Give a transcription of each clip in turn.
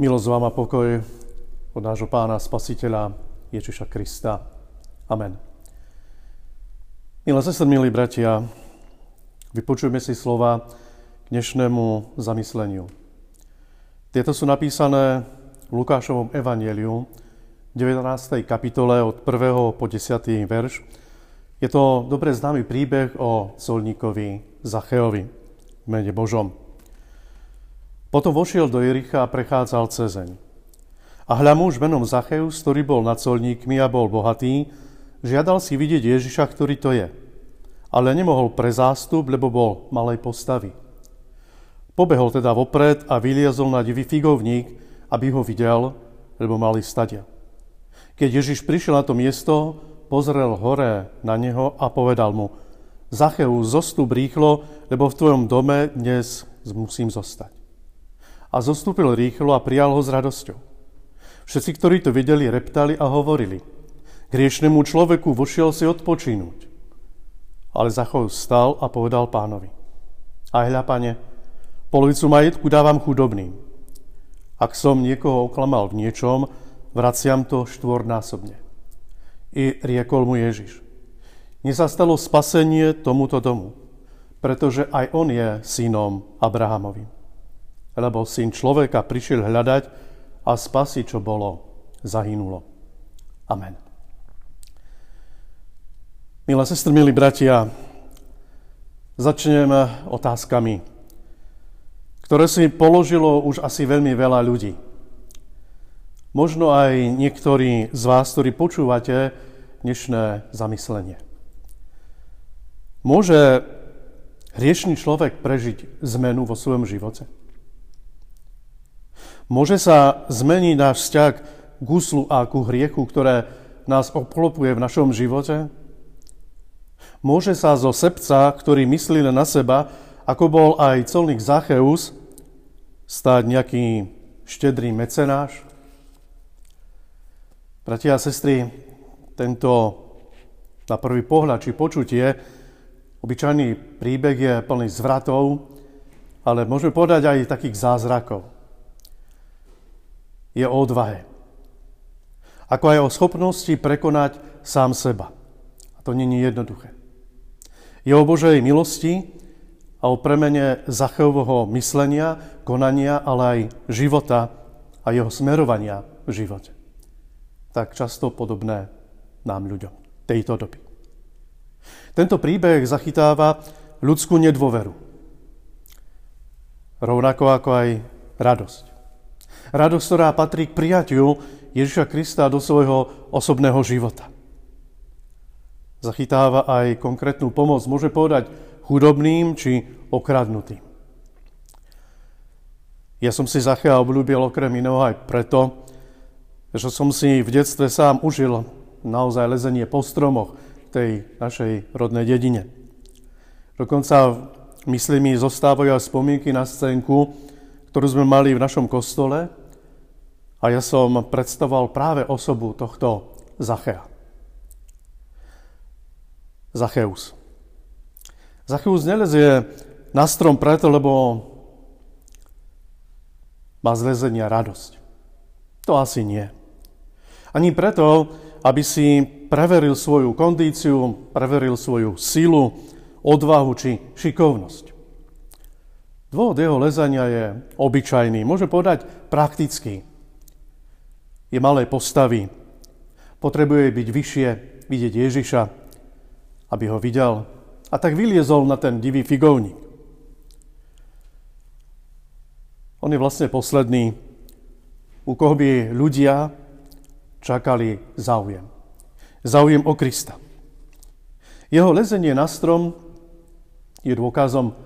Milosť vám a pokoj od nášho pána spasiteľa Ježiša Krista. Amen. Milé sestry, milí bratia, vypočujeme si slova k dnešnému zamysleniu. Tieto sú napísané v Lukášovom evanieliu, 19. kapitole od 1. po 10. verš. Je to dobre známy príbeh o solníkovi Zacheovi v mene Božom. Potom vošiel do Jericha a prechádzal cezeň. A hľa muž menom Zacheus, ktorý bol nad solníkmi a bol bohatý, žiadal si vidieť Ježiša, ktorý to je. Ale nemohol pre zástup, lebo bol malej postavy. Pobehol teda vopred a vyliezol na divý figovník, aby ho videl, lebo mali stadia. Keď Ježiš prišiel na to miesto, pozrel hore na neho a povedal mu, Zacheus, zostup rýchlo, lebo v tvojom dome dnes musím zostať a zostúpil rýchlo a prijal ho s radosťou. Všetci, ktorí to videli, reptali a hovorili. K riešnemu človeku vošiel si odpočínuť. Ale Zachov stal a povedal pánovi. Aj hľa, pane, polovicu majetku dávam chudobným. Ak som niekoho oklamal v niečom, vraciam to štvornásobne. I riekol mu Ježiš. Nezastalo spasenie tomuto domu, pretože aj on je synom Abrahamovým lebo syn človeka prišiel hľadať a spasiť, čo bolo, zahynulo. Amen. Milé sestry, milí bratia, začnem otázkami, ktoré si položilo už asi veľmi veľa ľudí. Možno aj niektorí z vás, ktorí počúvate dnešné zamyslenie. Môže hriešný človek prežiť zmenu vo svojom živote? Môže sa zmeniť náš vzťah k guslu a ku hriechu, ktoré nás obklopuje v našom živote? Môže sa zo sebca, ktorý myslí na seba, ako bol aj colník Zacheus, stať nejaký štedrý mecenáš? Bratia a sestry, tento na prvý pohľad či počutie, obyčajný príbeh je plný zvratov, ale môžeme povedať aj takých zázrakov je o odvahe. Ako aj o schopnosti prekonať sám seba. A to není jednoduché. Je o Božej milosti a o premene Zachovho myslenia, konania, ale aj života a jeho smerovania v živote. Tak často podobné nám ľuďom tejto doby. Tento príbeh zachytáva ľudskú nedôveru. Rovnako ako aj radosť. Radosť, ktorá patrí k prijatiu Ježiša Krista do svojho osobného života. Zachytáva aj konkrétnu pomoc, môže povedať chudobným či okradnutým. Ja som si Zachea obľúbil okrem iného aj preto, že som si v detstve sám užil naozaj lezenie po stromoch v tej našej rodnej dedine. Dokonca myslím mi zostávajú aj spomienky na scénku, ktorú sme mali v našom kostole, a ja som predstavoval práve osobu tohto Zachea. Zacheus. Zacheus nelezie na strom preto, lebo má z lezenia radosť. To asi nie. Ani preto, aby si preveril svoju kondíciu, preveril svoju silu, odvahu či šikovnosť. Dôvod jeho lezania je obyčajný, môžem povedať praktický je malé postavy. Potrebuje byť vyššie, vidieť Ježiša, aby ho videl. A tak vyliezol na ten divý figovník. On je vlastne posledný, u koho by ľudia čakali záujem. Záujem o Krista. Jeho lezenie na strom je dôkazom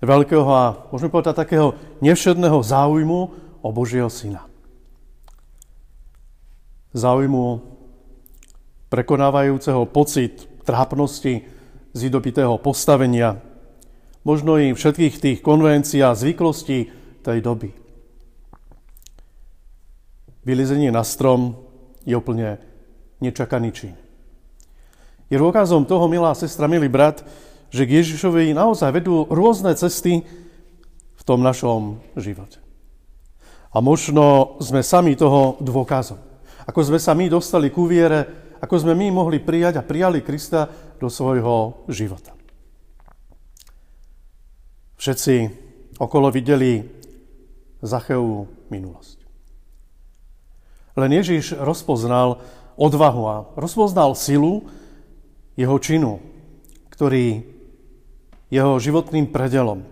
veľkého a môžeme povedať takého nevšedného záujmu o Božieho syna záujmu prekonávajúceho pocit trápnosti z postavenia, možno i všetkých tých konvencií a zvyklostí tej doby. Vylizenie na strom je úplne nečakaný čin. Je dôkazom toho, milá sestra, milý brat, že k Ježišovi naozaj vedú rôzne cesty v tom našom živote. A možno sme sami toho dôkazom. Ako sme sa my dostali ku viere, ako sme my mohli prijať a prijali Krista do svojho života. Všetci okolo videli Zacheu minulosť. Len Ježiš rozpoznal odvahu a rozpoznal silu jeho činu, ktorý jeho životným predelom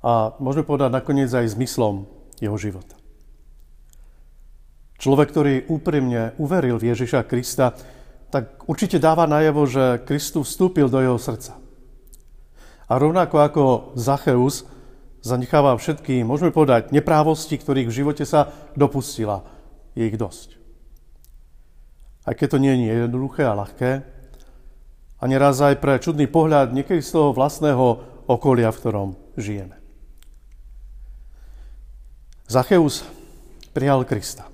a môžeme povedať nakoniec aj zmyslom jeho života. Človek, ktorý úprimne uveril v Ježiša Krista, tak určite dáva najavo, že Kristus vstúpil do jeho srdca. A rovnako ako Zacheus zanecháva všetky, môžeme povedať, neprávosti, ktorých v živote sa dopustila. Je ich dosť. Aj keď to nie je jednoduché a ľahké, a neraz aj pre čudný pohľad niekedy z toho vlastného okolia, v ktorom žijeme. Zacheus prijal Krista.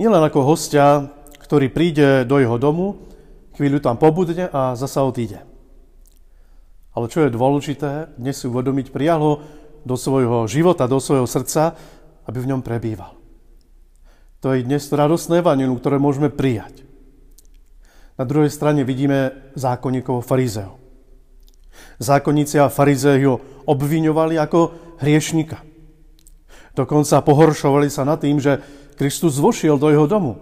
Nielen ako hostia, ktorý príde do jeho domu, chvíľu tam pobudne a zasa odíde. Ale čo je dôležité, dnes si uvedomiť, prijal ho do svojho života, do svojho srdca, aby v ňom prebýval. To je dnes radostné evanilium, ktoré môžeme prijať. Na druhej strane vidíme zákonníkov farizeov. Zákonníci a farizei ho obviňovali ako hriešnika. Dokonca pohoršovali sa nad tým, že Kristus vošiel do jeho domu.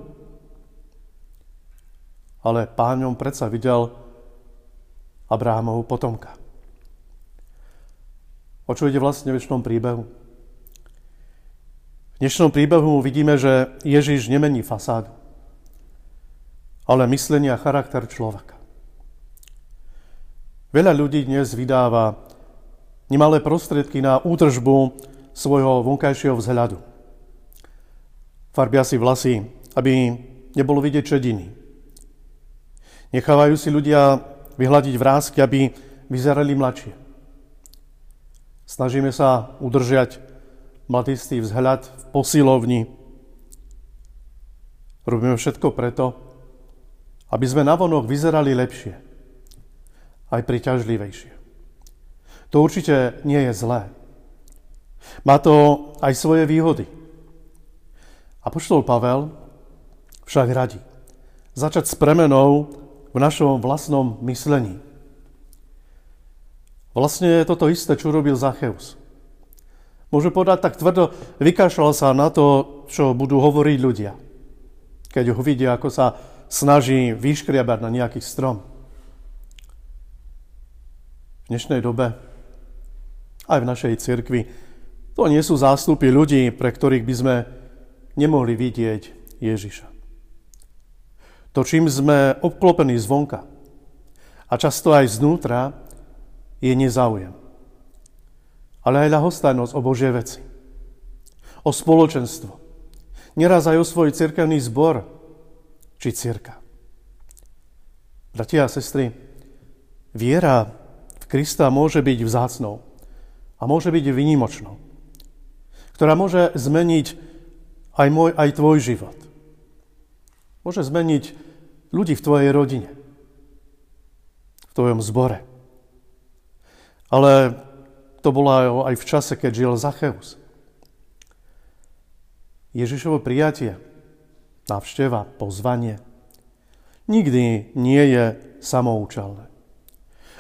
Ale páňom predsa videl Abrahamovú potomka. O čo ide vlastne v dnešnom príbehu? V dnešnom príbehu vidíme, že Ježiš nemení fasádu, ale myslenie a charakter človeka. Veľa ľudí dnes vydáva nemalé prostriedky na údržbu svojho vonkajšieho vzhľadu. Farbia si vlasy, aby nebolo vidieť čediny. Nechávajú si ľudia vyhľadiť vrázky, aby vyzerali mladšie. Snažíme sa udržiať mladistý vzhľad v posilovni. Robíme všetko preto, aby sme navonok vyzerali lepšie, aj priťažlivejšie. To určite nie je zlé. Má to aj svoje výhody. A poštol Pavel však radí začať s premenou v našom vlastnom myslení. Vlastne je toto isté, čo robil Zacheus. Môže povedať tak tvrdo, vykašľal sa na to, čo budú hovoriť ľudia. Keď ho vidia, ako sa snaží vyškriabať na nejaký strom. V dnešnej dobe, aj v našej cirkvi, to nie sú zástupy ľudí, pre ktorých by sme nemohli vidieť Ježiša. To, čím sme obklopení zvonka a často aj znútra, je nezáujem. Ale aj ľahostajnosť o Božie veci. O spoločenstvo. Neraz aj o svoj cirkevný zbor či cirka. Bratia a sestry, viera v Krista môže byť vzácnou a môže byť výnimočnou ktorá môže zmeniť aj môj, aj tvoj život. Môže zmeniť ľudí v tvojej rodine, v tvojom zbore. Ale to bolo aj v čase, keď žil Zacheus. Ježišovo prijatie, návšteva, pozvanie, nikdy nie je samoučalné.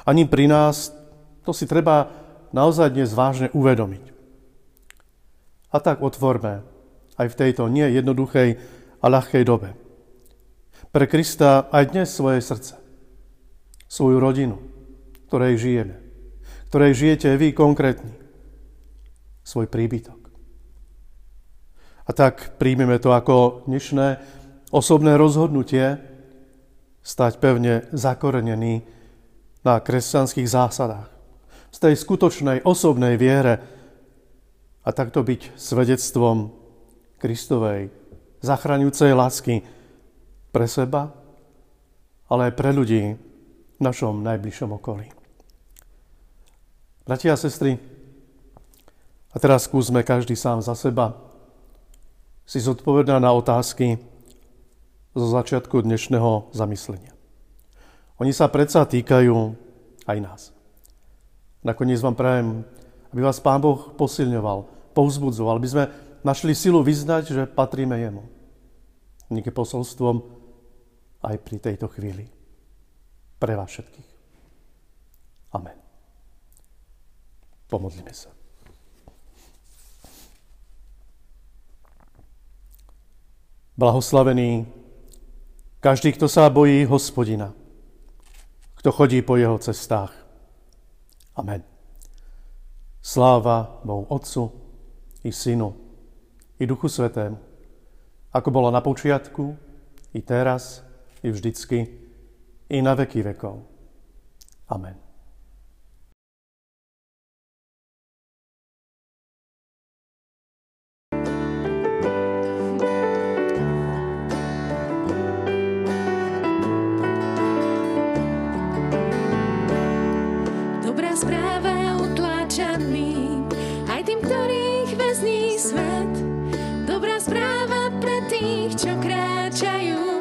Ani pri nás to si treba naozaj dnes vážne uvedomiť. A tak otvorme aj v tejto nie jednoduchej a ľahkej dobe. Pre Krista aj dnes svoje srdce, svoju rodinu, ktorej žijeme, ktorej žijete vy konkrétni, svoj príbytok. A tak príjmeme to ako dnešné osobné rozhodnutie stať pevne zakorenený na kresťanských zásadách. Z tej skutočnej osobnej viere, a takto byť svedectvom Kristovej zachraňujúcej lásky pre seba, ale aj pre ľudí v našom najbližšom okolí. Bratia a sestry, a teraz skúsme každý sám za seba si zodpovedať na otázky zo začiatku dnešného zamyslenia. Oni sa predsa týkajú aj nás. Nakoniec vám prajem, aby vás Pán Boh posilňoval povzbudzoval, aby sme našli silu vyznať, že patríme Jemu. Niekým posolstvom aj pri tejto chvíli. Pre vás všetkých. Amen. Pomodlíme sa. Blahoslavený každý, kto sa bojí hospodina, kto chodí po jeho cestách. Amen. Sláva Bohu Otcu i Synu i Duchu Svetému, ako bolo na počiatku, i teraz, i vždycky, i na veky vekov. Amen. Чаю